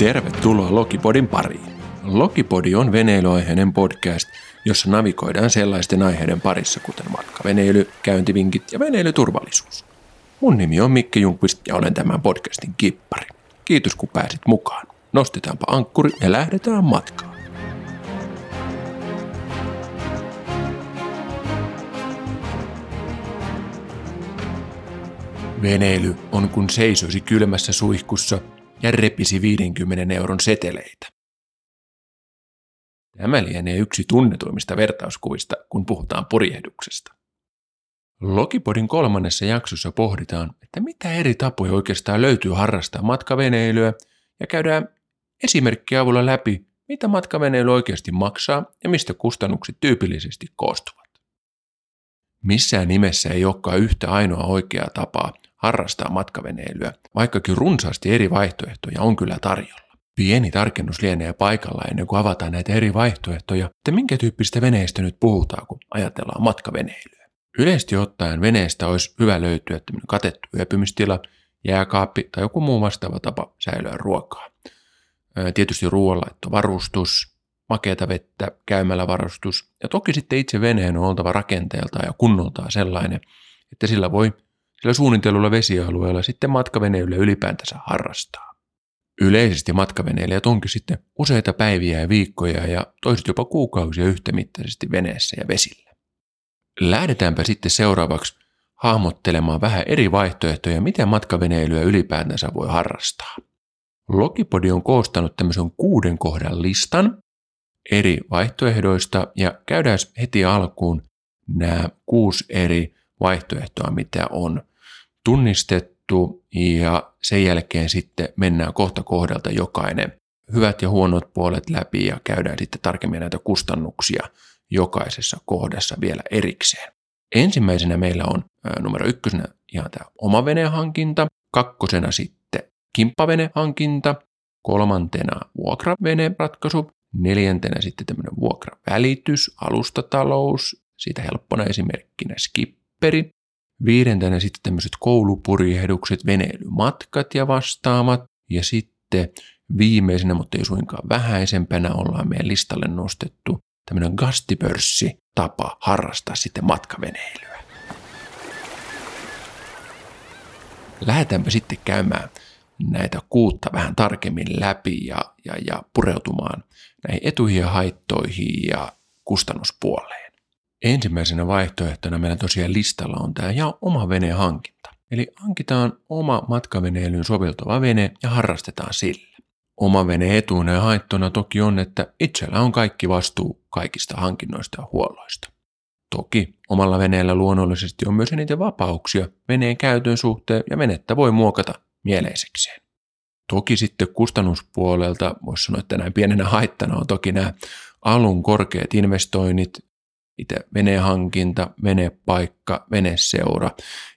Tervetuloa Lokipodin pariin. Lokipodi on veneilyaiheinen podcast, jossa navigoidaan sellaisten aiheiden parissa, kuten matkaveneily, käyntivinkit ja veneilyturvallisuus. Mun nimi on Mikke Junkvist ja olen tämän podcastin kippari. Kiitos kun pääsit mukaan. Nostetaanpa ankkuri ja lähdetään matkaan. Veneily on kun seisoisi kylmässä suihkussa ja repisi 50 euron seteleitä. Tämä lienee yksi tunnetuimmista vertauskuvista, kun puhutaan purjehduksesta. Logipodin kolmannessa jaksossa pohditaan, että mitä eri tapoja oikeastaan löytyy harrastaa matkaveneilyä ja käydään esimerkkiä avulla läpi, mitä matkaveneily oikeasti maksaa ja mistä kustannukset tyypillisesti koostuvat. Missään nimessä ei olekaan yhtä ainoa oikeaa tapaa harrastaa matkaveneilyä, vaikkakin runsaasti eri vaihtoehtoja on kyllä tarjolla. Pieni tarkennus lienee paikalla ennen kuin avataan näitä eri vaihtoehtoja, että minkä tyyppistä veneestä nyt puhutaan, kun ajatellaan matkaveneilyä. Yleisesti ottaen veneestä olisi hyvä löytyä tämmöinen katettu yöpymistila, jääkaappi tai joku muu vastaava tapa säilyä ruokaa. Tietysti ruoanlaitto, varustus, makeata vettä, käymälävarustus ja toki sitten itse veneen on oltava rakenteeltaan ja kunnoltaan sellainen, että sillä voi sillä suunnitellulla vesialueella sitten matkaveneilyä ylipäätänsä harrastaa. Yleisesti matkaveneilijät onkin sitten useita päiviä ja viikkoja ja toiset jopa kuukausia yhtämittaisesti veneessä ja vesillä. Lähdetäänpä sitten seuraavaksi hahmottelemaan vähän eri vaihtoehtoja, miten matkaveneilyä ylipäätänsä voi harrastaa. Logipodi on koostanut tämmöisen kuuden kohdan listan eri vaihtoehdoista ja käydään heti alkuun nämä kuusi eri vaihtoehtoa, mitä on tunnistettu ja sen jälkeen sitten mennään kohta kohdalta jokainen hyvät ja huonot puolet läpi ja käydään sitten tarkemmin näitä kustannuksia jokaisessa kohdassa vielä erikseen. Ensimmäisenä meillä on numero ykkösenä ihan tämä oma hankinta, kakkosena sitten kimppavenehankinta, kolmantena vuokravene-ratkaisu, neljäntenä sitten tämmöinen vuokravälitys, alustatalous, siitä helppona esimerkkinä skipperi, Viidentenä sitten tämmöiset koulupurjehdukset, veneilymatkat ja vastaamat. Ja sitten viimeisenä, mutta ei suinkaan vähäisempänä, ollaan meidän listalle nostettu tämmöinen gastipörssi tapa harrastaa sitten matkaveneilyä. Lähdetäänpä sitten käymään näitä kuutta vähän tarkemmin läpi ja, ja, ja pureutumaan näihin etuihin ja haittoihin ja kustannuspuoleen. Ensimmäisenä vaihtoehtona meillä tosiaan listalla on tämä ja oma veneen hankinta. Eli hankitaan oma matkaveneilyyn soveltuva vene ja harrastetaan sillä. Oma vene etuina ja haittona toki on, että itsellä on kaikki vastuu kaikista hankinnoista ja huolloista. Toki omalla veneellä luonnollisesti on myös eniten vapauksia veneen käytön suhteen ja venettä voi muokata mieleisekseen. Toki sitten kustannuspuolelta voisi sanoa, että näin pienenä haittana on toki nämä alun korkeat investoinnit itse venehankinta, venepaikka, veneseura,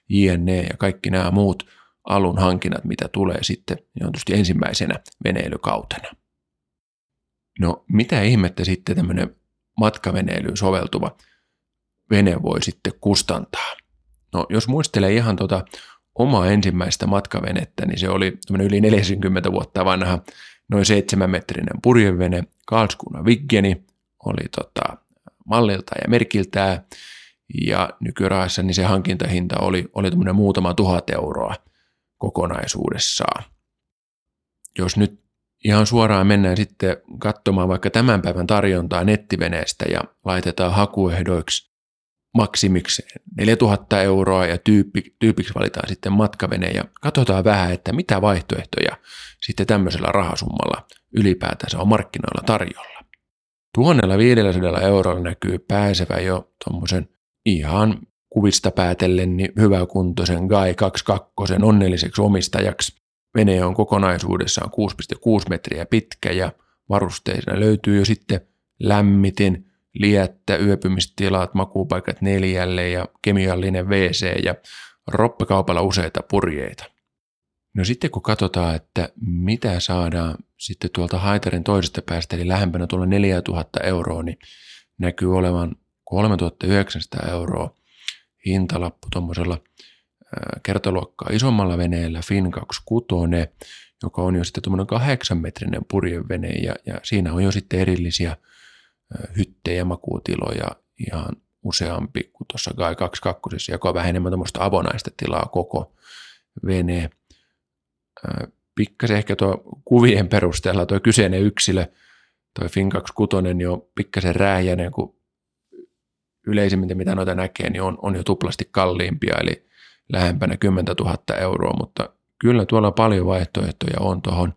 jne. ja kaikki nämä muut alun hankinnat, mitä tulee sitten, niin on tietysti ensimmäisenä veneilykautena. No mitä ihmettä sitten tämmöinen matkaveneilyyn soveltuva vene voi sitten kustantaa? No jos muistelee ihan tuota omaa ensimmäistä matkavenettä, niin se oli yli 40 vuotta vanha, noin 7 metrinen purjevene, Karlskrona Viggeni, oli tota, mallilta ja merkiltään. Ja nykyrahassa niin se hankintahinta oli, oli muutama tuhat euroa kokonaisuudessaan. Jos nyt ihan suoraan mennään sitten katsomaan vaikka tämän päivän tarjontaa nettiveneestä ja laitetaan hakuehdoiksi maksimiksi 4000 euroa ja tyyppi, tyypiksi valitaan sitten matkavene ja katsotaan vähän, että mitä vaihtoehtoja sitten tämmöisellä rahasummalla ylipäätänsä on markkinoilla tarjolla. 1500 eurolla näkyy pääsevä jo tuommoisen ihan kuvista päätellen niin hyväkuntoisen Guy 22 onnelliseksi omistajaksi. Vene on kokonaisuudessaan 6,6 metriä pitkä ja varusteisena löytyy jo sitten lämmitin, liettä, yöpymistilat, makupaikat neljälle ja kemiallinen WC ja roppakaupalla useita purjeita. No sitten kun katsotaan, että mitä saadaan sitten tuolta haitarin toisesta päästä, eli lähempänä tuolla 4000 euroa, niin näkyy olevan 3900 euroa hintalappu tuommoisella kertaluokkaa isommalla veneellä Fin 26, joka on jo sitten tuommoinen kahdeksanmetrinen purjevene ja, ja siinä on jo sitten erillisiä hyttejä, makuutiloja ihan useampi kuin tuossa Gai 22, joka on vähän enemmän tämmöistä avonaista tilaa koko vene. Pikkasen ehkä tuo kuvien perusteella tuo kyseinen yksilö, tuo Fin 26 niin on pikkasen rääjäinen, kun yleisimmin mitä noita näkee, niin on, on jo tuplasti kalliimpia, eli lähempänä 10 000 euroa, mutta kyllä tuolla paljon vaihtoehtoja on tuohon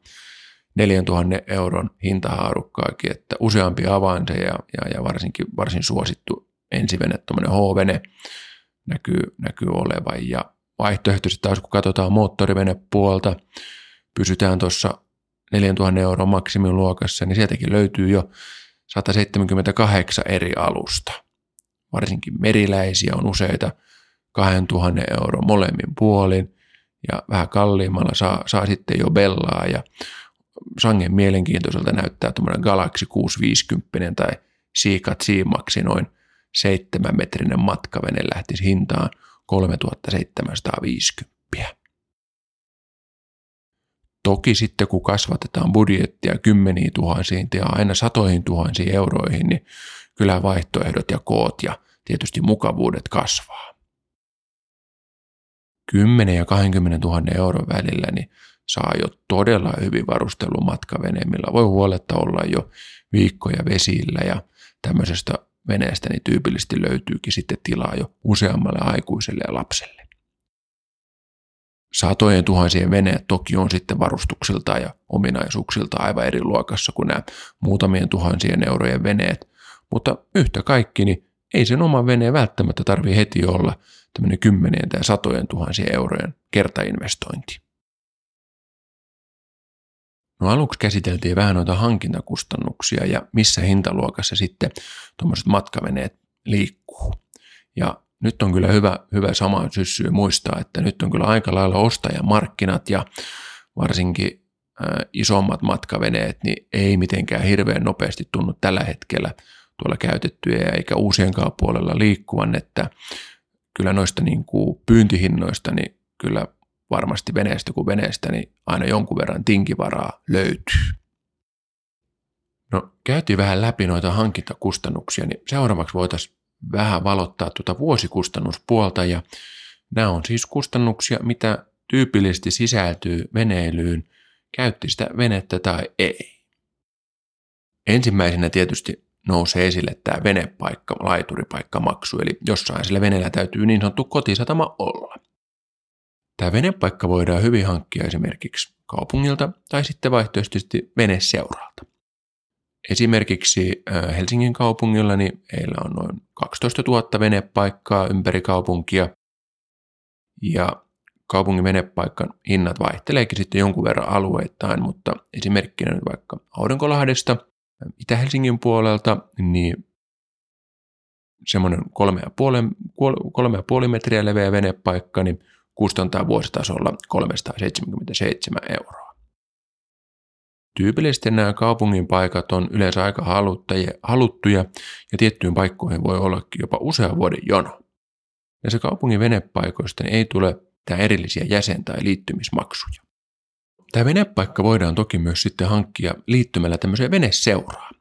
4000 euron hintahaarukkaakin, että useampi avainse ja, ja, ja varsinkin varsin suosittu ensivene, tuommoinen H-vene näkyy, näkyy olevan. Ja vaihtoehtoisesti taas kun katsotaan moottorivenepuolta, pysytään tuossa 4000 euron maksimiluokassa, niin sieltäkin löytyy jo 178 eri alusta. Varsinkin meriläisiä on useita 2000 euron molemmin puolin ja vähän kalliimmalla saa, saa sitten jo bellaa ja sangen mielenkiintoiselta näyttää tuommoinen Galaxy 650 tai Siikat Siimaksi noin 7 metrinen matkavene lähtisi hintaan 3750. Toki sitten kun kasvatetaan budjettia kymmeniin tuhansiin ja aina satoihin tuhansiin euroihin, niin kyllä vaihtoehdot ja koot ja tietysti mukavuudet kasvaa. 10 ja 20 000 euron välillä niin saa jo todella hyvin varustelun matkavene, millä voi huoletta olla jo viikkoja vesillä ja tämmöisestä veneestä niin tyypillisesti löytyykin sitten tilaa jo useammalle aikuiselle ja lapselle. Satojen tuhansien veneet toki on sitten varustuksilta ja ominaisuuksilta aivan eri luokassa kuin nämä muutamien tuhansien eurojen veneet, mutta yhtä kaikki, niin ei sen oman veneen välttämättä tarvi heti olla tämmöinen kymmenien tai satojen tuhansien eurojen kertainvestointi. No aluksi käsiteltiin vähän noita hankintakustannuksia ja missä hintaluokassa sitten tuommoiset matkaveneet liikkuu. Ja nyt on kyllä hyvä, hyvä sama syssyä muistaa, että nyt on kyllä aika lailla ostajamarkkinat ja varsinkin äh, isommat matkaveneet, niin ei mitenkään hirveän nopeasti tunnu tällä hetkellä tuolla käytettyjä eikä uusienkaan puolella liikkuvan, että kyllä noista niin kuin pyyntihinnoista niin kyllä varmasti veneestä kuin veneestä, niin aina jonkun verran tinkivaraa löytyy. No, käytiin vähän läpi noita hankintakustannuksia, niin seuraavaksi voitaisiin vähän valottaa tuota vuosikustannuspuolta, ja nämä on siis kustannuksia, mitä tyypillisesti sisältyy veneilyyn, käytti sitä venettä tai ei. Ensimmäisenä tietysti nousee esille tämä venepaikka, laituripaikkamaksu, eli jossain sillä veneellä täytyy niin sanottu kotisatama olla. Tämä venepaikka voidaan hyvin hankkia esimerkiksi kaupungilta tai sitten vaihtoehtoisesti veneseuraalta. Esimerkiksi äh, Helsingin kaupungilla niin heillä on noin 12 000 venepaikkaa ympäri kaupunkia ja kaupungin venepaikan hinnat vaihteleekin sitten jonkun verran alueittain, mutta esimerkkinä nyt vaikka Aurinkolahdesta Itä-Helsingin puolelta, niin semmoinen 3,5 metriä leveä venepaikka, niin kustantaa vuositasolla 377 euroa. Tyypillisesti nämä kaupungin paikat on yleensä aika haluttuja ja tiettyyn paikkoihin voi ollakin jopa usea vuoden jono. se kaupungin venepaikoista ei tule tämä erillisiä jäsen- tai liittymismaksuja. Tämä venepaikka voidaan toki myös sitten hankkia liittymällä tämmöiseen veneseuraan.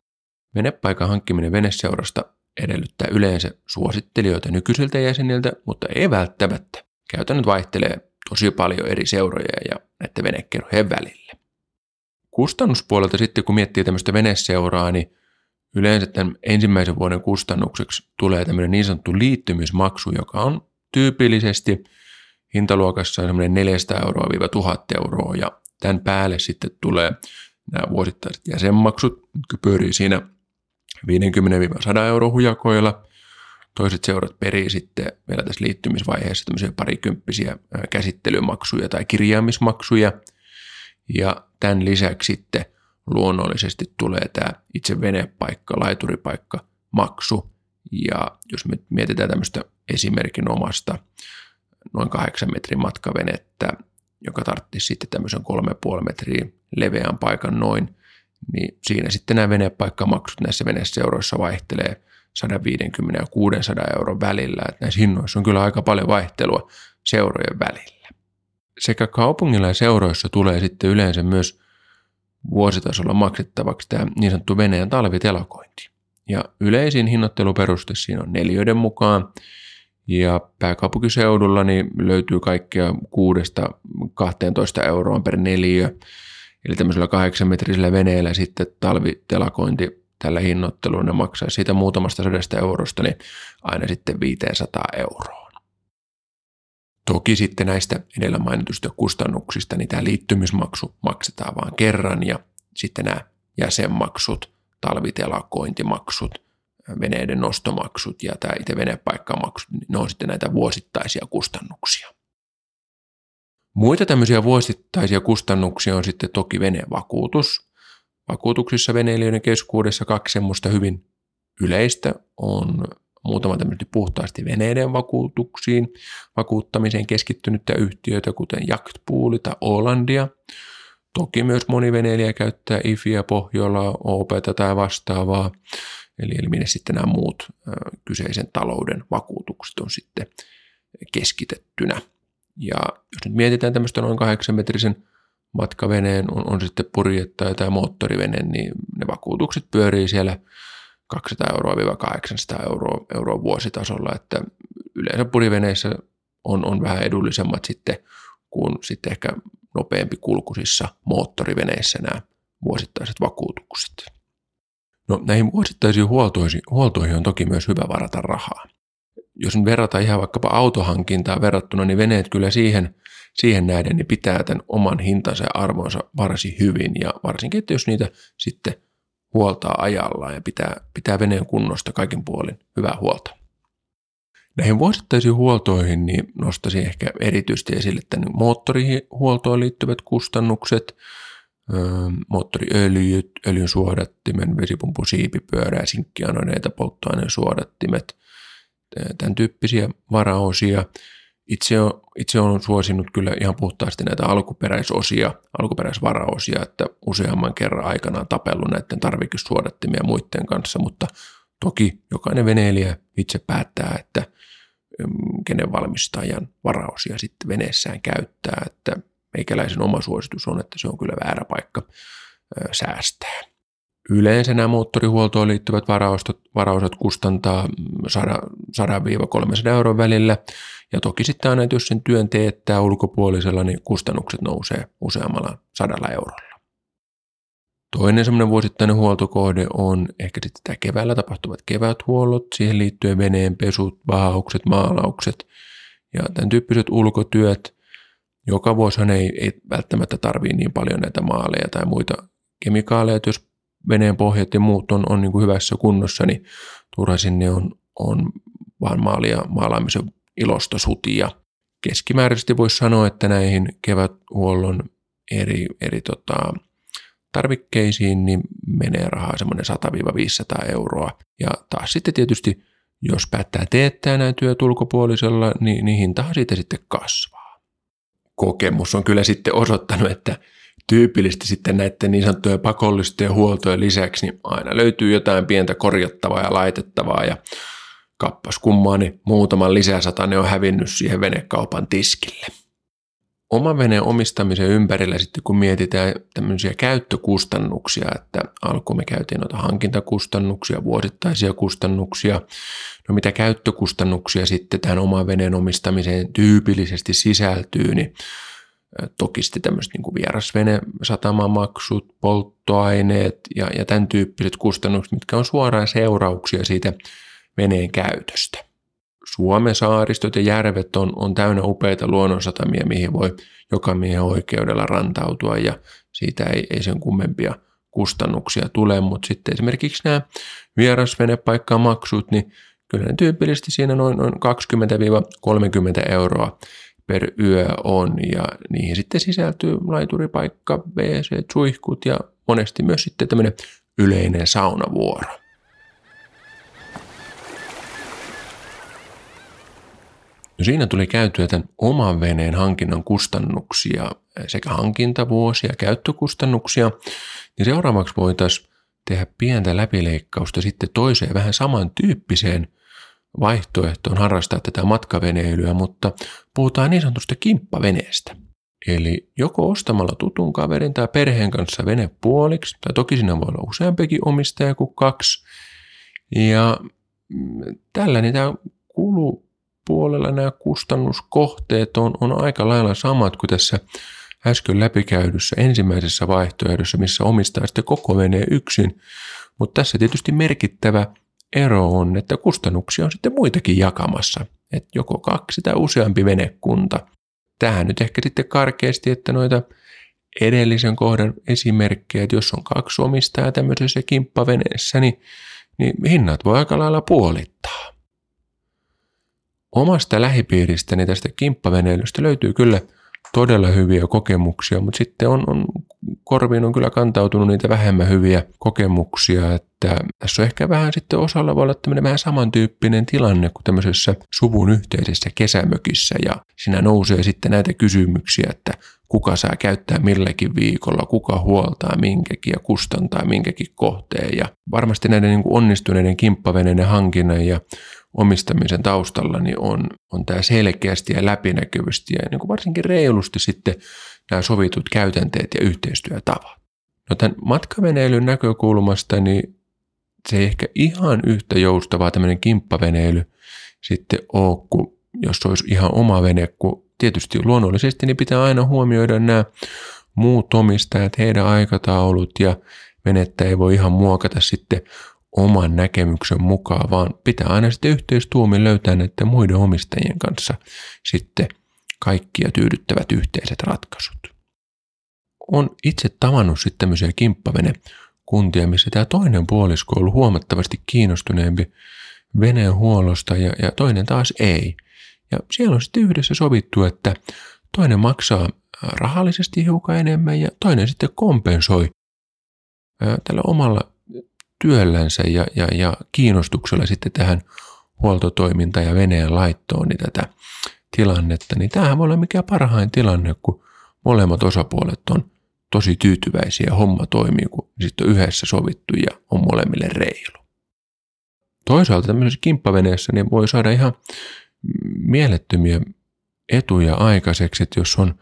Venepaikan hankkiminen veneseurasta edellyttää yleensä suosittelijoita nykyisiltä jäseniltä, mutta ei välttämättä. Käytännöt vaihtelee tosi paljon eri seuroja ja näiden venekerhojen välillä. Kustannuspuolelta sitten, kun miettii tämmöistä veneseuraa, niin yleensä tämän ensimmäisen vuoden kustannukseksi tulee tämmöinen niin sanottu liittymismaksu, joka on tyypillisesti hintaluokassa semmoinen 400 euroa 1000 euroa ja tämän päälle sitten tulee nämä vuosittaiset jäsenmaksut, jotka pyörii siinä 50-100 euro hujakoilla. Toiset seurat perii sitten vielä tässä liittymisvaiheessa tämmöisiä parikymppisiä käsittelymaksuja tai kirjaamismaksuja. Ja tämän lisäksi sitten luonnollisesti tulee tämä itse venepaikka, laituripaikka, maksu. Ja jos me mietitään tämmöistä esimerkin omasta noin kahdeksan metrin matkavenettä, joka tarvitsisi sitten tämmöisen kolme puoli metriä leveän paikan noin, niin siinä sitten nämä venepaikkamaksut näissä veneseuroissa vaihtelee 150 ja 600 euron välillä. Että näissä hinnoissa on kyllä aika paljon vaihtelua seurojen välillä. sekä kaupungilla ja seuroissa tulee sitten yleensä myös vuositasolla maksettavaksi tämä niin sanottu veneen talvitelakointi. Ja yleisin hinnoitteluperuste siinä on neljöiden mukaan, ja pääkaupunkiseudulla niin löytyy kaikkea 6-12 euroa per neliö. Eli tämmöisellä kahdeksan metrisellä veneellä sitten talvitelakointi tällä hinnoittelulla maksaa siitä muutamasta sadasta eurosta niin aina sitten 500 euroa. Toki sitten näistä edellä mainitusta kustannuksista niin tämä liittymismaksu maksetaan vain kerran ja sitten nämä jäsenmaksut, talvitelakointimaksut, veneiden nostomaksut ja tämä itse venepaikkamaksut, niin ne on sitten näitä vuosittaisia kustannuksia. Muita tämmöisiä vuosittaisia kustannuksia on sitten toki venevakuutus. Vakuutuksissa veneilijöiden keskuudessa kaksi semmoista hyvin yleistä on muutama tämmöinen puhtaasti veneiden vakuutuksiin, vakuuttamiseen keskittynyttä yhtiöitä, kuten Jaktpooli tai Olandia. Toki myös moni veneilijä käyttää IFIä, Pohjola, OP tai vastaavaa. Eli, eli minne sitten nämä muut kyseisen talouden vakuutukset on sitten keskitettynä. Ja jos nyt mietitään tämmöistä noin kahdeksan metrisen matkaveneen, on, on sitten purjetta tai moottorivene, niin ne vakuutukset pyörii siellä 200 euroa 800 euroa, euroa vuositasolla, että yleensä puriveneissä on, on vähän edullisemmat sitten kuin sitten ehkä nopeampi kulkuisissa moottoriveneissä nämä vuosittaiset vakuutukset. No näihin vuosittaisiin huoltoihin, huoltoihin on toki myös hyvä varata rahaa. Jos nyt verrataan ihan vaikkapa autohankintaa verrattuna, niin veneet kyllä siihen, siihen näiden niin pitää tämän oman hintansa ja arvonsa varsin hyvin. Ja varsinkin, että jos niitä sitten huoltaa ajallaan ja pitää, pitää veneen kunnosta kaikin puolin hyvää huolta. Näihin vuosittaisiin huoltoihin niin nostaisin ehkä erityisesti esille tänne moottorihuoltoon liittyvät kustannukset, moottoriöljyt, öljyn suodattimen, vesipumpun siipipyörää, sinkkianoneita, polttoaineen suodattimet, tämän tyyppisiä varaosia. Itse, on, itse olen suosinut kyllä ihan puhtaasti näitä alkuperäisosia, alkuperäisvaraosia, että useamman kerran aikanaan tapellut näiden tarvikkesuodattimia muiden kanssa, mutta toki jokainen veneilijä itse päättää, että kenen valmistajan varaosia sitten veneessään käyttää, että meikäläisen oma suositus on, että se on kyllä väärä paikka säästää. Yleensä nämä moottorihuoltoon liittyvät varaostot, varaosat kustantaa 100-300 euron välillä. Ja toki sitten aina, jos sen työn teettää ulkopuolisella, niin kustannukset nousee useammalla sadalla eurolla. Toinen semmoinen vuosittainen huoltokohde on ehkä sitten tämä keväällä tapahtuvat keväthuollot, siihen liittyen veneen pesut, vahaukset, maalaukset ja tämän tyyppiset ulkotyöt. Joka vuosihan ei, ei välttämättä tarvii niin paljon näitä maaleja tai muita kemikaaleja, että jos veneen pohjat ja muut on, on niin kuin hyvässä kunnossa, niin turha sinne on, on vaan maalia, maalaamisen ilosta sutia. Keskimääräisesti voisi sanoa, että näihin keväthuollon eri, eri tota, tarvikkeisiin niin menee rahaa semmoinen 100-500 euroa. Ja taas sitten tietysti, jos päättää teettää näin työt ulkopuolisella, niin, niin hintahan siitä sitten kasvaa. Kokemus on kyllä sitten osoittanut, että tyypillisesti sitten näiden niin sanottujen pakollisten huoltojen lisäksi niin aina löytyy jotain pientä korjattavaa ja laitettavaa ja kappas kummaa, niin muutaman lisäsatanen on hävinnyt siihen venekaupan tiskille. Oman veneen omistamisen ympärillä sitten kun mietitään tämmöisiä käyttökustannuksia, että alkuun me käytiin noita hankintakustannuksia, vuosittaisia kustannuksia, no mitä käyttökustannuksia sitten tähän oman veneen omistamiseen tyypillisesti sisältyy, niin Toki sitten tämmöiset niin vierasvene, satamamaksut, polttoaineet ja, ja tämän tyyppiset kustannukset, mitkä on suoraan seurauksia siitä veneen käytöstä. Suomen saaristot ja järvet on, on täynnä upeita luonnonsatamia, mihin voi joka miehen oikeudella rantautua ja siitä ei, ei sen kummempia kustannuksia tule, mutta sitten esimerkiksi nämä vierasvenepaikkamaksut, niin kyllä ne tyypillisesti siinä noin, noin 20-30 euroa per yö on ja niihin sitten sisältyy laituripaikka, WC, suihkut ja monesti myös sitten tämmöinen yleinen saunavuoro. No siinä tuli käytyä tämän oman veneen hankinnan kustannuksia sekä hankintavuosia, käyttökustannuksia, niin seuraavaksi voitaisiin tehdä pientä läpileikkausta sitten toiseen vähän samantyyppiseen vaihtoehto on harrastaa tätä matkaveneilyä, mutta puhutaan niin sanotusta kimppaveneestä. Eli joko ostamalla tutun kaverin tai perheen kanssa vene puoliksi, tai toki siinä voi olla useampikin omistaja kuin kaksi. Ja mm, tällä niin tämä kulupuolella nämä kustannuskohteet on, on aika lailla samat kuin tässä äsken läpikäydyssä ensimmäisessä vaihtoehdossa, missä omistaa sitten koko veneen yksin. Mutta tässä tietysti merkittävä ero on, että kustannuksia on sitten muitakin jakamassa. Että joko kaksi tai useampi venekunta – tähän nyt ehkä sitten karkeasti, että noita edellisen kohdan esimerkkejä, että jos on kaksi omistajaa tämmöisessä kimppaveneessä, niin, niin hinnat voi aika lailla puolittaa. Omasta lähipiiristäni tästä kimppaveneilystä löytyy kyllä todella hyviä kokemuksia, mutta sitten on, on korviin on kyllä kantautunut niitä vähemmän hyviä kokemuksia, että tässä on ehkä vähän sitten osalla voi olla tämmöinen vähän samantyyppinen tilanne kuin tämmöisessä suvun yhteisessä kesämökissä ja siinä nousee sitten näitä kysymyksiä, että kuka saa käyttää milläkin viikolla, kuka huoltaa minkäkin ja kustantaa minkäkin kohteen ja varmasti näiden niin onnistuneiden kimppaveneiden hankinnan ja omistamisen taustalla niin on, on tämä selkeästi ja läpinäkyvästi ja niin kuin varsinkin reilusti sitten nämä sovitut käytänteet ja yhteistyötavat. No tämän matkaveneilyn näkökulmasta niin se ei ehkä ihan yhtä joustavaa tämmöinen kimppaveneily sitten ole, kuin jos olisi ihan oma vene, kun tietysti luonnollisesti niin pitää aina huomioida nämä muut omistajat, heidän aikataulut ja venettä ei voi ihan muokata sitten oman näkemyksen mukaan, vaan pitää aina sitten yhteistuumin löytää näiden muiden omistajien kanssa sitten kaikkia tyydyttävät yhteiset ratkaisut. On itse tavannut sitten tämmöisiä kimppavene kuntia, missä tämä toinen puolisko on ollut huomattavasti kiinnostuneempi veneen huollosta ja, ja toinen taas ei. Ja siellä on sitten yhdessä sovittu, että toinen maksaa rahallisesti hiukan enemmän ja toinen sitten kompensoi tällä omalla työllänsä ja, ja, ja kiinnostuksella sitten tähän huoltotoimintaan ja veneen laittoon niin tätä tilannetta, niin tämähän voi olla mikä parhain tilanne, kun molemmat osapuolet on tosi tyytyväisiä, homma toimii, kun sitten on yhdessä sovittu ja on molemmille reilu. Toisaalta tämmöisessä kimppaveneessä niin voi saada ihan mielettömiä etuja aikaiseksi, että jos on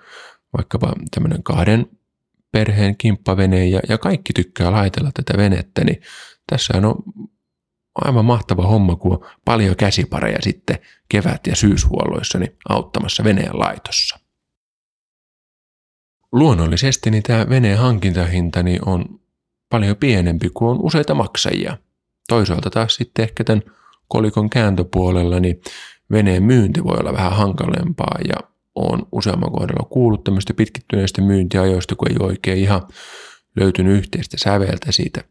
vaikkapa tämmöinen kahden perheen kimppavene ja, ja kaikki tykkää laitella tätä venettä, niin tässä on aivan mahtava homma, kun on paljon käsipareja sitten kevät- ja syyshuolloissa niin auttamassa veneen laitossa. Luonnollisesti niin tämä veneen hankintahinta niin on paljon pienempi kuin on useita maksajia. Toisaalta taas sitten ehkä tämän kolikon kääntöpuolella niin veneen myynti voi olla vähän hankalempaa ja on useamman kohdalla kuullut tämmöistä pitkittyneistä myyntiajoista, kun ei oikein ihan löytynyt yhteistä säveltä siitä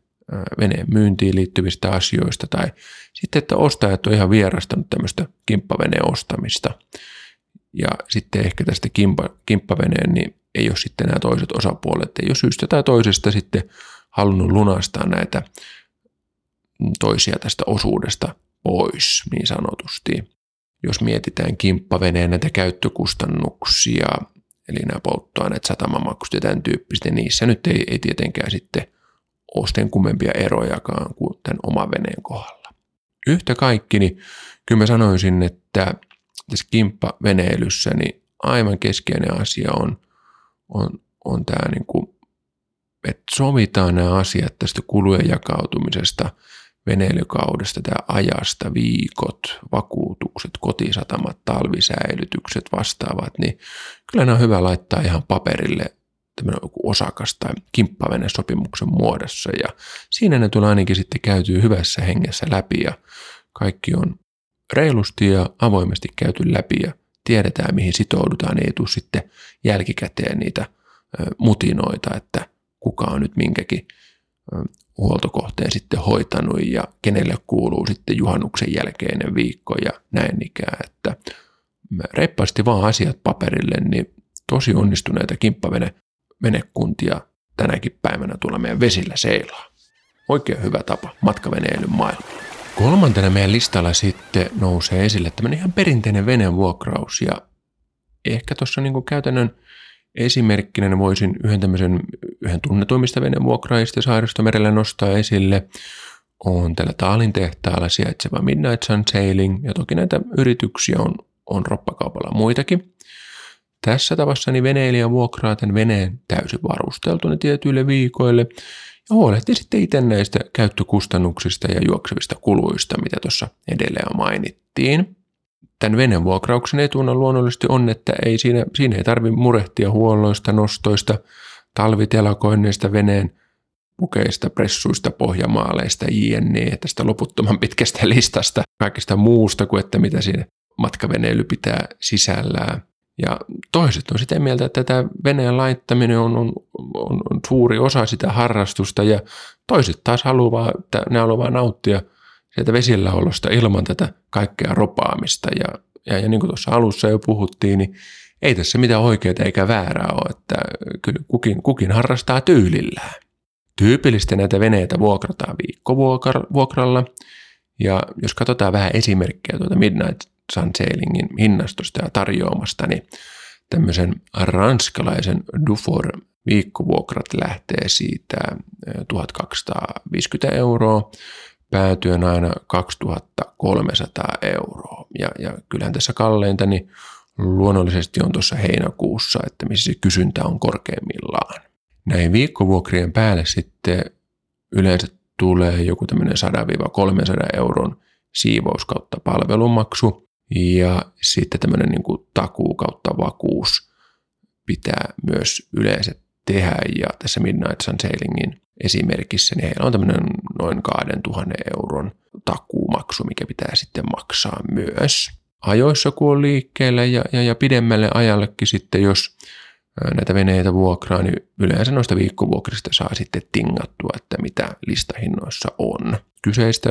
veneen myyntiin liittyvistä asioista. Tai sitten, että ostajat on ihan vierastanut tämmöistä kimppaveneen ostamista. Ja sitten ehkä tästä kimppa, kimppaveneen niin ei ole sitten nämä toiset osapuolet, ei ole syystä tai toisesta sitten halunnut lunastaa näitä toisia tästä osuudesta pois niin sanotusti jos mietitään kimppaveneen näitä käyttökustannuksia, eli nämä polttoaineet, satamamaksut ja tämän tyyppistä, niin niissä nyt ei, ei tietenkään sitten ole sitten kummempia erojakaan kuin tämän oman veneen kohdalla. Yhtä kaikki, niin kyllä mä sanoisin, että tässä kimppaveneilyssä niin aivan keskeinen asia on, on, on tämä, niin kuin, että sovitaan nämä asiat tästä kulujen jakautumisesta – veneilykaudesta, tämä ajasta, viikot, vakuutukset, kotisatamat, talvisäilytykset, vastaavat, niin kyllä ne on hyvä laittaa ihan paperille tämmöinen osakas tai sopimuksen muodossa. Ja siinä ne tulee ainakin sitten käytyy hyvässä hengessä läpi ja kaikki on reilusti ja avoimesti käyty läpi ja tiedetään mihin sitoudutaan, ei tule sitten jälkikäteen niitä mutinoita, että kuka on nyt minkäkin huoltokohteen sitten hoitanut ja kenelle kuuluu sitten juhannuksen jälkeinen viikko ja näin ikään, että reippaasti vaan asiat paperille, niin tosi onnistuneita kimppavene venekuntia tänäkin päivänä tulla meidän vesillä seilaa. Oikein hyvä tapa matkaveneilyn maailmalla. Kolmantena meidän listalla sitten nousee esille tämmöinen ihan perinteinen venevuokraus ja ehkä tuossa niin käytännön Esimerkkinä voisin yhden tämmöisen, yhden tunnetuimmista venevuokraajista saaristomerellä nostaa esille. On tällä Taalin tehtaalla sijaitseva Midnight Sun Sailing, ja toki näitä yrityksiä on, on roppakaupalla muitakin. Tässä tavassa niin veneilijä vuokraa tämän veneen täysin varusteltuna tietyille viikoille ja huolehtii sitten itse näistä käyttökustannuksista ja juoksevista kuluista, mitä tuossa edelleen mainittiin. Tämän venevuokrauksen etuna luonnollisesti on, että ei siinä, siinä ei tarvitse murehtia huolloista, nostoista, talvitelakoinneista, veneen pukeista, pressuista, pohjamaaleista, jne. tästä loputtoman pitkästä listasta, kaikista muusta kuin että mitä siinä matkaveneily pitää sisällään. Ja toiset on sitä mieltä, että tämä veneen laittaminen on, on, on, on suuri osa sitä harrastusta ja toiset taas haluaa, että ne haluaa nauttia sieltä vesilläolosta ilman tätä kaikkea ropaamista. Ja, ja, ja niin kuin tuossa alussa jo puhuttiin, niin ei tässä mitään oikeaa eikä väärää ole, että kyllä kukin, kukin harrastaa tyylillään. Tyypillisesti näitä veneitä vuokrataan viikkovuokralla. Ja jos katsotaan vähän esimerkkejä tuota Midnight Sun Sailingin hinnastosta ja tarjoamasta, niin tämmöisen ranskalaisen Dufour viikkovuokrat lähtee siitä 1250 euroa, päätyen aina 2300 euroa. Ja, ja kyllähän tässä kalleinta niin luonnollisesti on tuossa heinäkuussa, että missä se kysyntä on korkeimmillaan. Näin viikkovuokrien päälle sitten yleensä tulee joku tämmöinen 100-300 euron siivous kautta palvelumaksu ja sitten tämmöinen niin kuin takuu kautta vakuus pitää myös yleensä tehdä ja tässä Midnight Sun Sailingin esimerkissä niin heillä on tämmöinen noin 2000 euron takuumaksu, mikä pitää sitten maksaa myös. Ajoissa kun on liikkeellä ja, ja, ja pidemmälle ajallekin sitten, jos näitä veneitä vuokraa, niin yleensä noista viikkovuokrista saa sitten tingattua, että mitä listahinnoissa on. Kyseistä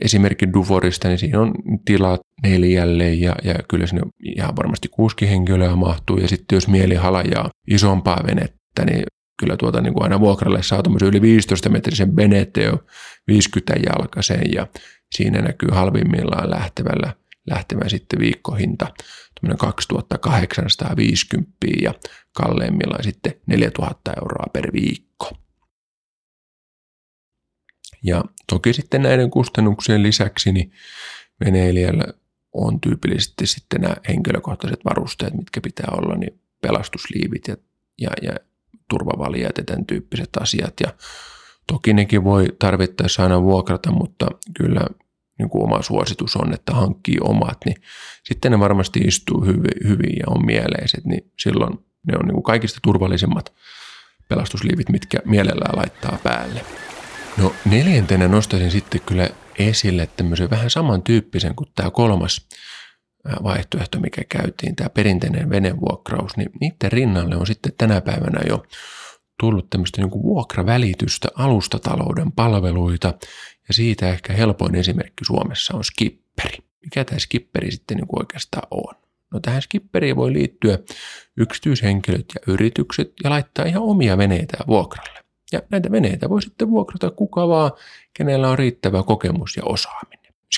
esimerkki Duforista, niin siinä on tilat neljälle ja, ja kyllä sinne ihan varmasti kuusi henkilöä mahtuu. Ja sitten jos mieli halajaa isompaa venettä, niin kyllä tuota niin kuin aina vuokralle saa yli 15 metrisen Beneteo 50 jalkaisen ja siinä näkyy halvimmillaan lähtevällä lähtevän sitten viikkohinta 2850 ja kalleimmillaan sitten 4000 euroa per viikko. Ja toki sitten näiden kustannuksien lisäksi niin veneilijällä on tyypillisesti sitten nämä henkilökohtaiset varusteet, mitkä pitää olla, niin pelastusliivit ja, ja, ja turvavalijat ja tämän tyyppiset asiat. Ja toki nekin voi tarvittaessa aina vuokrata, mutta kyllä niin kuin oma suositus on, että hankkii omat, niin sitten ne varmasti istuu hyvin, hyvin ja on mieleiset, niin silloin ne on niin kuin kaikista turvallisimmat pelastusliivit, mitkä mielellään laittaa päälle. No neljäntenä nostaisin sitten kyllä esille tämmöisen vähän samantyyppisen kuin tämä kolmas vaihtoehto, mikä käytiin, tämä perinteinen venevuokraus, niin niiden rinnalle on sitten tänä päivänä jo tullut tämmöistä niin kuin vuokravälitystä, alustatalouden palveluita, ja siitä ehkä helpoin esimerkki Suomessa on skipperi. Mikä tämä skipperi sitten niin kuin oikeastaan on? No tähän skipperiin voi liittyä yksityishenkilöt ja yritykset ja laittaa ihan omia veneitä vuokralle. Ja näitä veneitä voi sitten vuokrata kuka vaan, kenellä on riittävä kokemus ja osaaminen.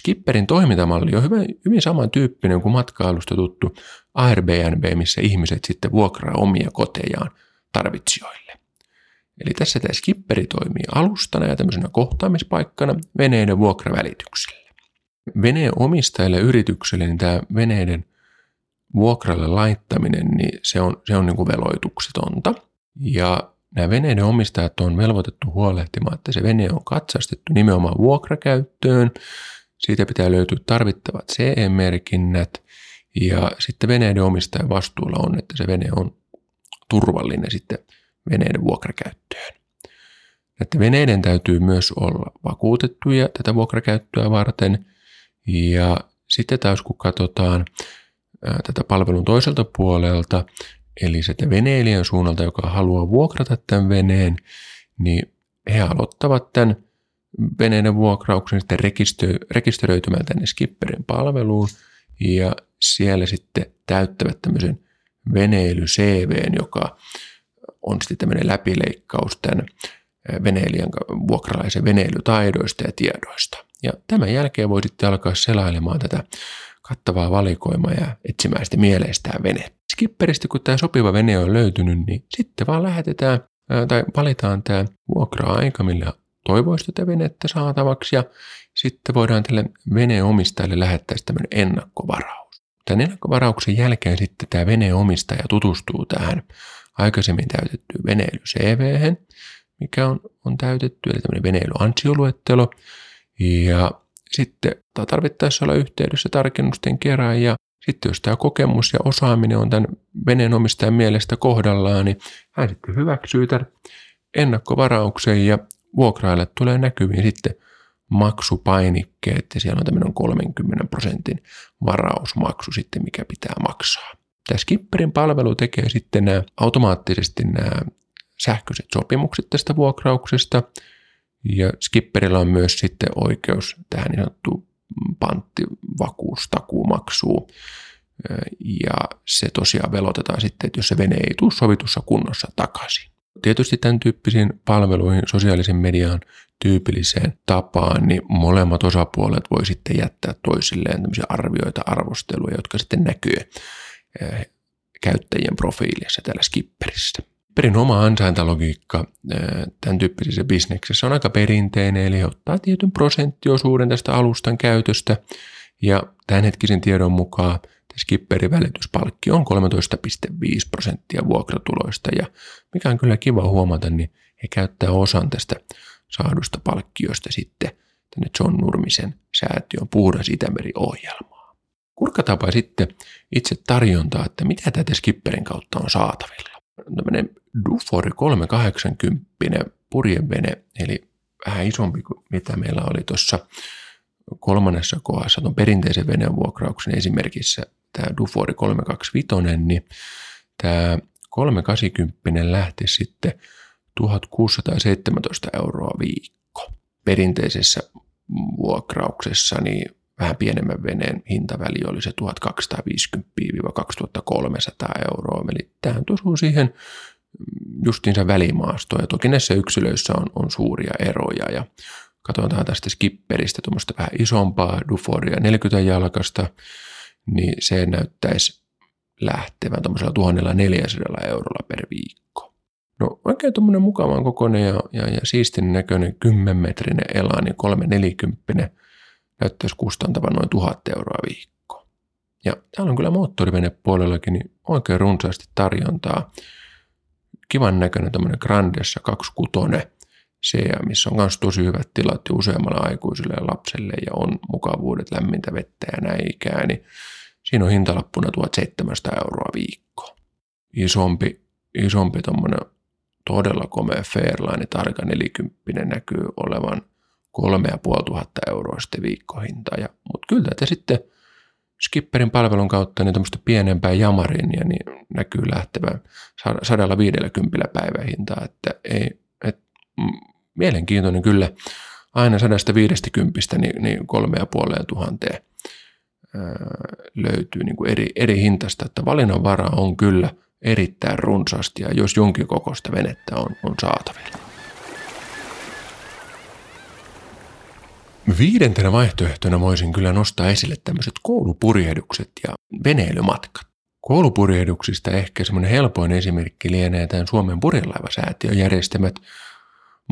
Skipperin toimintamalli on hyvin, hyvin samantyyppinen kuin matkailusta tuttu Airbnb, missä ihmiset sitten vuokraa omia kotejaan tarvitsijoille. Eli tässä tämä skipperi toimii alustana ja tämmöisenä kohtaamispaikkana veneiden vuokravälitykselle. Veneen omistajille yritykselle niin tämä veneiden vuokralle laittaminen, niin se on, se on niin kuin veloituksetonta. Ja nämä veneiden omistajat on velvoitettu huolehtimaan, että se vene on katsastettu nimenomaan vuokrakäyttöön. Siitä pitää löytyä tarvittavat CE-merkinnät ja sitten veneiden omistajan vastuulla on, että se vene on turvallinen sitten veneiden vuokrakäyttöön. Näiden veneiden täytyy myös olla vakuutettuja tätä vuokrakäyttöä varten. Ja sitten taas kun katsotaan tätä palvelun toiselta puolelta, eli sitä veneilijän suunnalta, joka haluaa vuokrata tämän veneen, niin he aloittavat tämän veneiden vuokrauksen sitten rekisteröitymään tänne Skipperin palveluun ja siellä sitten täyttävät tämmöisen veneily-CVn, joka on sitten tämmöinen läpileikkaus tämän veneilijän vuokralaisen veneilytaidoista ja tiedoista. Ja tämän jälkeen voi sitten alkaa selailemaan tätä kattavaa valikoimaa ja etsimään sitten mieleistään vene. Skipperistä, kun tämä sopiva vene on löytynyt, niin sitten vaan lähetetään tai valitaan tämä vuokra-aika, millä toivoisi tätä venettä saatavaksi ja sitten voidaan tälle veneen omistajalle lähettää tämmöinen ennakkovaraus. Tämän ennakkovarauksen jälkeen sitten tämä veneen omistaja tutustuu tähän aikaisemmin täytettyyn veneily CV, mikä on, on täytetty, eli tämmöinen veneilyansioluettelo. Ja sitten tarvittaessa olla yhteydessä tarkennusten kerran ja sitten jos tämä kokemus ja osaaminen on tämän veneen omistajan mielestä kohdallaan, niin hän sitten hyväksyy tämän ennakkovarauksen ja vuokraille tulee näkyviin sitten maksupainikkeet ja siellä on tämmöinen 30 prosentin varausmaksu sitten, mikä pitää maksaa. Tämä Skipperin palvelu tekee sitten nämä automaattisesti nämä sähköiset sopimukset tästä vuokrauksesta ja Skipperillä on myös sitten oikeus tähän niin sanottuun panttivakuustakuumaksuun ja se tosiaan velotetaan sitten, että jos se vene ei tule sovitussa kunnossa takaisin. Tietysti tämän tyyppisiin palveluihin sosiaalisen median tyypilliseen tapaan, niin molemmat osapuolet voi sitten jättää toisilleen tämmöisiä arvioita, arvosteluja, jotka sitten näkyy eh, käyttäjien profiilissa täällä Skipperissä. Perin oma ansaintalogiikka eh, tämän tyyppisessä bisneksessä on aika perinteinen, eli ottaa tietyn prosenttiosuuden tästä alustan käytöstä, ja tämänhetkisen tiedon mukaan Skipperin välityspalkki on 13,5 prosenttia vuokratuloista ja mikä on kyllä kiva huomata, niin he käyttää osan tästä saadusta palkkiosta sitten tänne John Nurmisen säätiön Puhdas Itämeri-ohjelmaa. Kurkataanpa sitten itse tarjontaa, että mitä tätä Skipperin kautta on saatavilla. Tämmöinen Dufori 380 purjevene, eli vähän isompi kuin mitä meillä oli tuossa kolmannessa kohdassa tuon perinteisen venevuokrauksen esimerkissä tämä Dufori 325, niin tämä 380 lähti sitten 1617 euroa viikko. Perinteisessä vuokrauksessa niin vähän pienemmän veneen hintaväli oli se 1250-2300 euroa. Eli tähän tosuu siihen justiinsa välimaastoon. Ja toki näissä yksilöissä on, on suuria eroja. Ja katsotaan tästä skipperistä tuommoista vähän isompaa Duforia 40 jalkasta, niin se näyttäisi lähtevän tuommoisella 1400 eurolla per viikko. No oikein tuommoinen mukavan kokoinen ja, ja, ja siistin näköinen 10-metrinen ela, niin 340 näyttäisi kustantavan noin 1000 euroa viikko. Ja täällä on kyllä moottorivenepuolellakin niin oikein runsaasti tarjontaa. Kivan näköinen tämmöinen Grandessa 26 se, missä on myös tosi hyvät tilat jo useammalle aikuiselle ja lapselle ja on mukavuudet, lämmintä vettä ja näin ikään, niin siinä on hintalappuna 1700 euroa viikko. Isompi, isompi todella komea Fairline tarka 40 näkyy olevan 3500 euroa sitten viikkohinta. Ja, mutta kyllä tätä sitten Skipperin palvelun kautta niin tämmöistä pienempää jamarin ja niin näkyy lähtevän 150 päivähintaa, että ei, et, mielenkiintoinen kyllä aina 150 niin, niin kolme ja puoleen tuhanteen löytyy niin kuin eri, eri hintasta, että valinnanvara on kyllä erittäin runsaasti ja jos jonkin kokoista venettä on, on saatavilla. Viidentenä vaihtoehtona voisin kyllä nostaa esille tämmöiset koulupurjehdukset ja veneilymatkat. Koulupurjehduksista ehkä semmoinen helpoin esimerkki lienee tämän Suomen purjelaivasäätiön järjestämät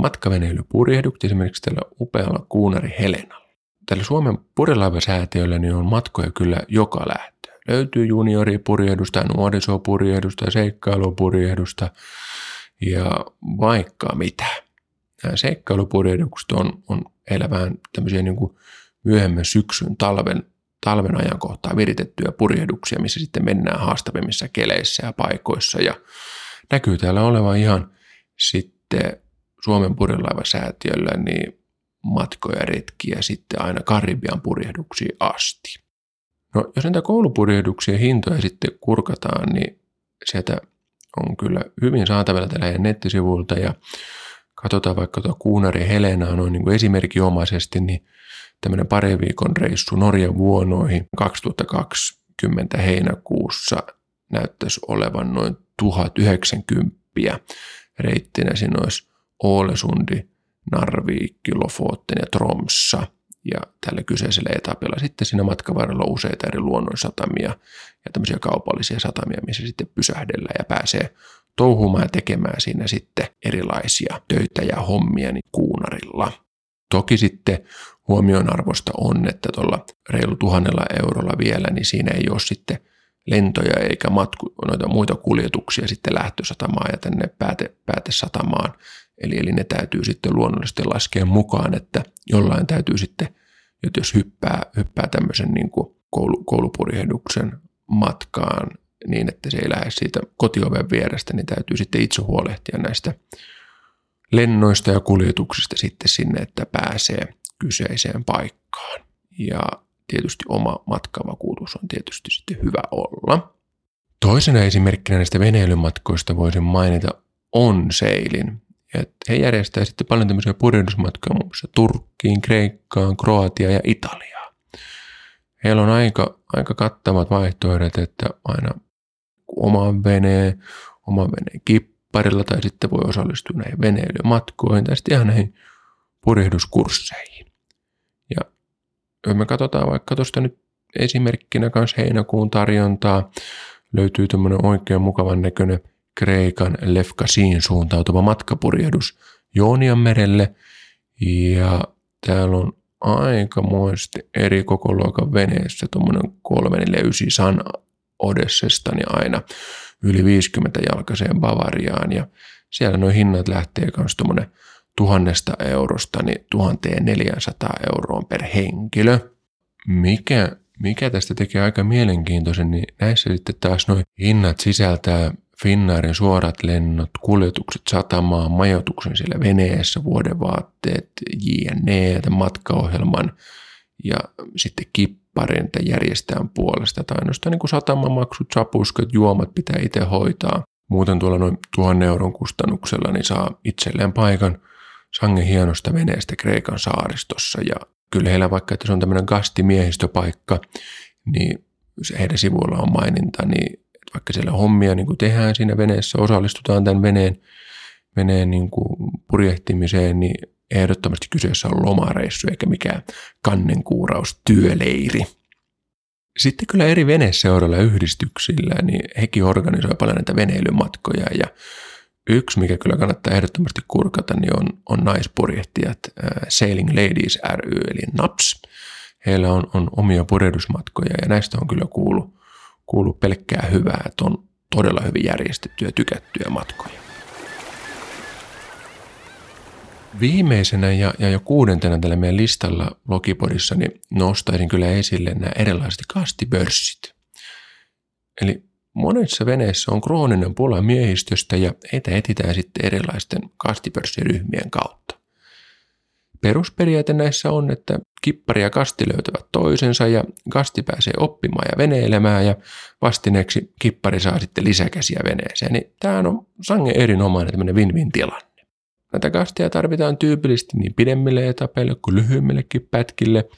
matkaveneilypurjehdukset esimerkiksi tällä upealla kuunari Helenalla. Tällä Suomen purjelaivasäätiöllä niin on matkoja kyllä joka lähtö. Löytyy junioripurjehdusta, nuorisopurjehdusta, seikkailupurjehdusta ja vaikka mitä. Nämä seikkailupurjehdukset on, on elävään tämmöisiä niin kuin myöhemmän syksyn, talven, talven ajankohtaa viritettyjä purjehduksia, missä sitten mennään haastavimmissa keleissä ja paikoissa. Ja näkyy täällä olevan ihan sitten Suomen purjelaivasäätiöllä niin matkoja retkiä sitten aina Karibian purjehduksiin asti. No, jos näitä koulupurjehduksien hintoja sitten kurkataan, niin sieltä on kyllä hyvin saatavilla tällä nettisivuilta ja katsotaan vaikka tuo Kuunari Helena noin niin kuin esimerkinomaisesti, niin tämmöinen pari viikon reissu Norjan vuonoihin 2020 heinäkuussa näyttäisi olevan noin 1090 reittinä. Siinä olisi Ålesundi, Narvik, Lofoten ja Tromssa. Ja tällä kyseisellä etapilla sitten siinä matkan varrella useita eri luonnonsatamia ja tämmöisiä kaupallisia satamia, missä sitten pysähdellään ja pääsee touhumaan ja tekemään siinä sitten erilaisia töitä ja hommia niin kuunarilla. Toki sitten huomionarvoista on, että tuolla reilu tuhannella eurolla vielä, niin siinä ei ole sitten lentoja eikä matku, noita muita kuljetuksia sitten lähtösatamaan ja tänne pääte, päätesatamaan. Eli, eli ne täytyy sitten luonnollisesti laskea mukaan, että jollain täytyy sitten, että jos hyppää, hyppää tämmöisen niin kuin koulu, koulupurjehduksen matkaan niin, että se ei lähde siitä kotioven vierestä, niin täytyy sitten itse huolehtia näistä lennoista ja kuljetuksista sitten sinne, että pääsee kyseiseen paikkaan. Ja tietysti oma matkavakuutus on tietysti sitten hyvä olla. Toisena esimerkkinä näistä veneilymatkoista voisin mainita on he järjestävät sitten paljon tämmöisiä purjehdusmatkoja muun muassa Turkkiin, Kreikkaan, Kroatiaan ja Italiaan. Heillä on aika, aika kattavat vaihtoehdot, että aina oman veneen, oman veneen kipparilla tai sitten voi osallistua näihin veneilymatkoihin tai sitten ihan näihin purjehduskursseihin. Ja jos me katsotaan vaikka tuosta nyt esimerkkinä kanssa heinäkuun tarjontaa, löytyy tämmöinen oikein mukavan näköinen Kreikan Lefkasiin suuntautuva matkapurjehdus Joonian merelle. Ja täällä on aikamoisesti eri koko luokan veneessä, tuommoinen 349 San Odessesta niin aina yli 50 jalkaiseen Bavariaan. Ja siellä nuo hinnat lähtee myös tuommoinen tuhannesta eurosta niin 1400 euroon per henkilö. Mikä, mikä tästä tekee aika mielenkiintoisen, niin näissä sitten taas nuo hinnat sisältää Finnaarin suorat lennot, kuljetukset satamaan, majoituksen siellä veneessä, vuodevaatteet, JNE, matkaohjelman ja sitten kipparin tai järjestäjän puolesta tai ainoastaan niin satamamaksut, sapuskat, juomat pitää itse hoitaa. Muuten tuolla noin tuhannen euron kustannuksella niin saa itselleen paikan sangen hienosta veneestä Kreikan saaristossa ja kyllä heillä vaikka, että se on tämmöinen gastimiehistöpaikka, niin heidän sivuilla on maininta, niin vaikka siellä hommia niin kuin tehdään siinä veneessä, osallistutaan tämän veneen, veneen niin kuin purjehtimiseen, niin ehdottomasti kyseessä on lomareissu eikä mikään kannenkuuraus työleiri. Sitten kyllä eri veneseuroilla ja yhdistyksillä, niin hekin organisoi paljon näitä veneilymatkoja ja yksi, mikä kyllä kannattaa ehdottomasti kurkata, niin on, on naispurjehtijat äh, Sailing Ladies ry, eli NAPS. Heillä on, on omia purjehdusmatkoja ja näistä on kyllä kuullut kuulu pelkkää hyvää, että on todella hyvin järjestettyjä tykättyjä matkoja. Viimeisenä ja, ja jo kuudentena tällä meidän listalla Logipodissa niin nostaisin kyllä esille nämä erilaiset kastibörssit. Eli monissa veneissä on krooninen pula miehistöstä ja heitä etitään sitten erilaisten kastipörssiryhmien kautta. Perusperiaate näissä on, että kippari ja kasti löytävät toisensa ja kasti pääsee oppimaan ja veneilemään ja vastineeksi kippari saa sitten lisäkäsiä veneeseen. Niin tämä on sangen erinomainen tämmöinen win-win tilanne. Näitä kastia tarvitaan tyypillisesti niin pidemmille etapeille kuin lyhyemmillekin pätkille.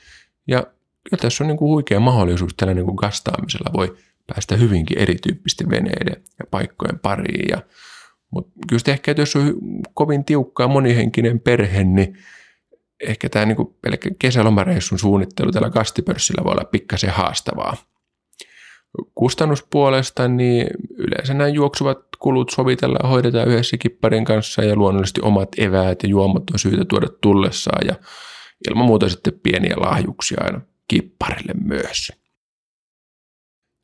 Ja kyllä tässä on niin kuin huikea mahdollisuus tällä niin kuin kastaamisella voi päästä hyvinkin erityyppisten veneiden ja paikkojen pariin. Ja, mutta kyllä ehkä, jos on kovin tiukkaa monihenkinen perhe, niin ehkä tämä niin pelkkä kesälomareissun suunnittelu tällä kastipörssillä voi olla pikkasen haastavaa. Kustannuspuolesta niin yleensä nämä juoksuvat kulut sovitellaan ja hoidetaan yhdessä kipparin kanssa ja luonnollisesti omat eväät ja juomat on syytä tuoda tullessaan ja ilman muuta sitten pieniä lahjuksia aina kipparille myös.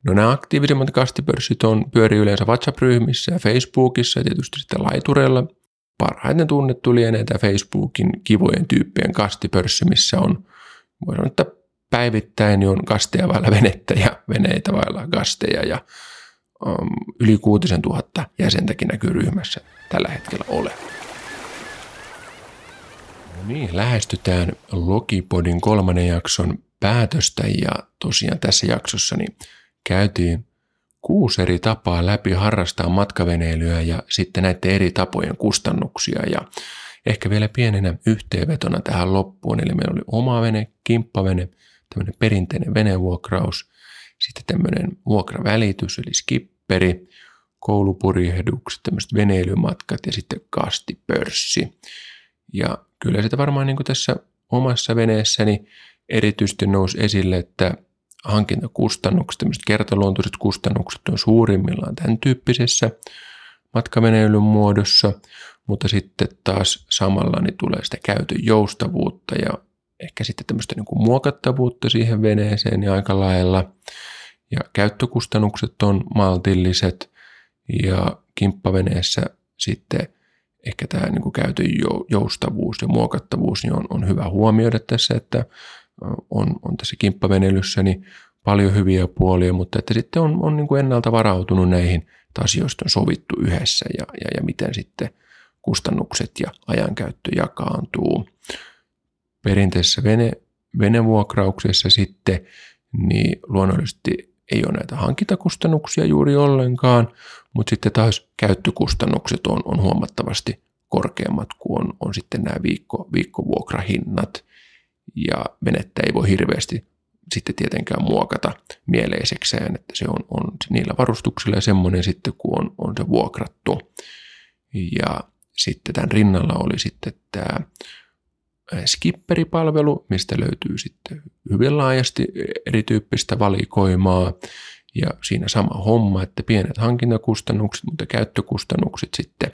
No nämä aktiivisimmat kastipörssit on pyörii yleensä WhatsApp-ryhmissä ja Facebookissa ja tietysti sitten laitureilla – parhaiten tunnettu lienee tämä Facebookin kivojen tyyppien kastipörssi, missä on, voi sanoa, että päivittäin on kasteja vailla venettä ja veneitä vailla kasteja ja um, yli kuutisen tuhatta jäsentäkin näkyy ryhmässä tällä hetkellä ole. No niin, lähestytään Logipodin kolmannen jakson päätöstä ja tosiaan tässä jaksossa niin käytiin kuusi eri tapaa läpi harrastaa matkaveneilyä ja sitten näiden eri tapojen kustannuksia ja ehkä vielä pienenä yhteenvetona tähän loppuun. Eli meillä oli oma vene, kimppavene, tämmöinen perinteinen venevuokraus, sitten tämmöinen vuokravälitys eli skipperi, koulupurjehdukset, tämmöiset veneilymatkat ja sitten kastipörssi. Ja kyllä sitä varmaan niin kuin tässä omassa veneessäni erityisesti nousi esille, että hankintakustannukset, tämmöiset kertaluontoiset kustannukset on suurimmillaan tämän tyyppisessä matkaveneilyn muodossa, mutta sitten taas samalla niin tulee sitä käytön joustavuutta ja ehkä sitten tämmöistä niin kuin muokattavuutta siihen veneeseen ja aika lailla. Ja käyttökustannukset on maltilliset ja kimppaveneessä sitten ehkä tämä niin kuin käytön joustavuus ja muokattavuus niin on, on hyvä huomioida tässä, että on, on tässä kimppavenelyssä niin paljon hyviä puolia, mutta että sitten on, on niin kuin ennalta varautunut näihin, että asioista on sovittu yhdessä ja, ja, ja miten sitten kustannukset ja ajankäyttö jakaantuu. Perinteisessä vene, venevuokrauksessa sitten niin luonnollisesti ei ole näitä hankintakustannuksia juuri ollenkaan, mutta sitten taas käyttökustannukset on, on huomattavasti korkeammat kuin on, on sitten nämä viikko, viikkovuokrahinnat. Ja venettä ei voi hirveästi sitten tietenkään muokata mieleisekseen, että se on, on niillä varustuksilla ja semmoinen sitten, kun on, on se vuokrattu. Ja sitten tämän rinnalla oli sitten tämä skipperipalvelu, mistä löytyy sitten hyvin laajasti erityyppistä valikoimaa. Ja siinä sama homma, että pienet hankintakustannukset, mutta käyttökustannukset sitten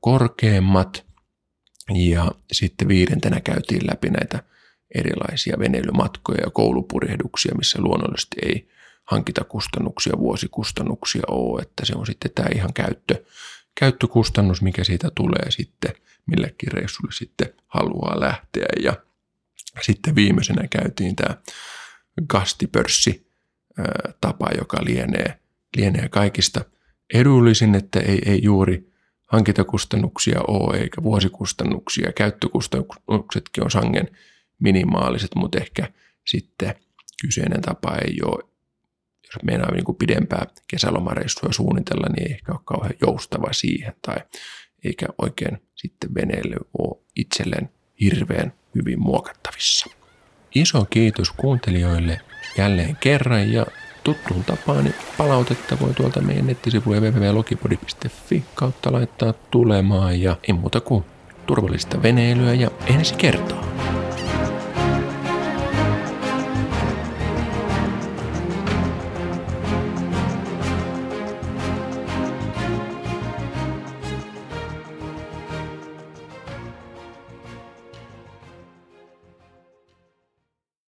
korkeammat. Ja sitten viidentenä käytiin läpi näitä erilaisia veneilymatkoja ja koulupurjehduksia, missä luonnollisesti ei hankintakustannuksia, vuosikustannuksia ole, että se on sitten tämä ihan käyttö, käyttökustannus, mikä siitä tulee sitten millekin reissulle sitten haluaa lähteä. Ja sitten viimeisenä käytiin tämä gastipörssi tapa, joka lienee, lienee kaikista edullisin, että ei, ei juuri hankintakustannuksia ole eikä vuosikustannuksia. Käyttökustannuksetkin on sangen minimaaliset, mutta ehkä sitten kyseinen tapa ei ole, jos meinaa niin pidempää kesälomareissua suunnitella, niin ei ehkä ole kauhean joustava siihen tai eikä oikein sitten veneelle ole itselleen hirveän hyvin muokattavissa. Iso kiitos kuuntelijoille jälleen kerran ja tuttuun tapaan niin palautetta voi tuolta meidän nettisivuja www.logipodi.fi kautta laittaa tulemaan ja ei muuta kuin turvallista veneilyä ja ensi kertaa.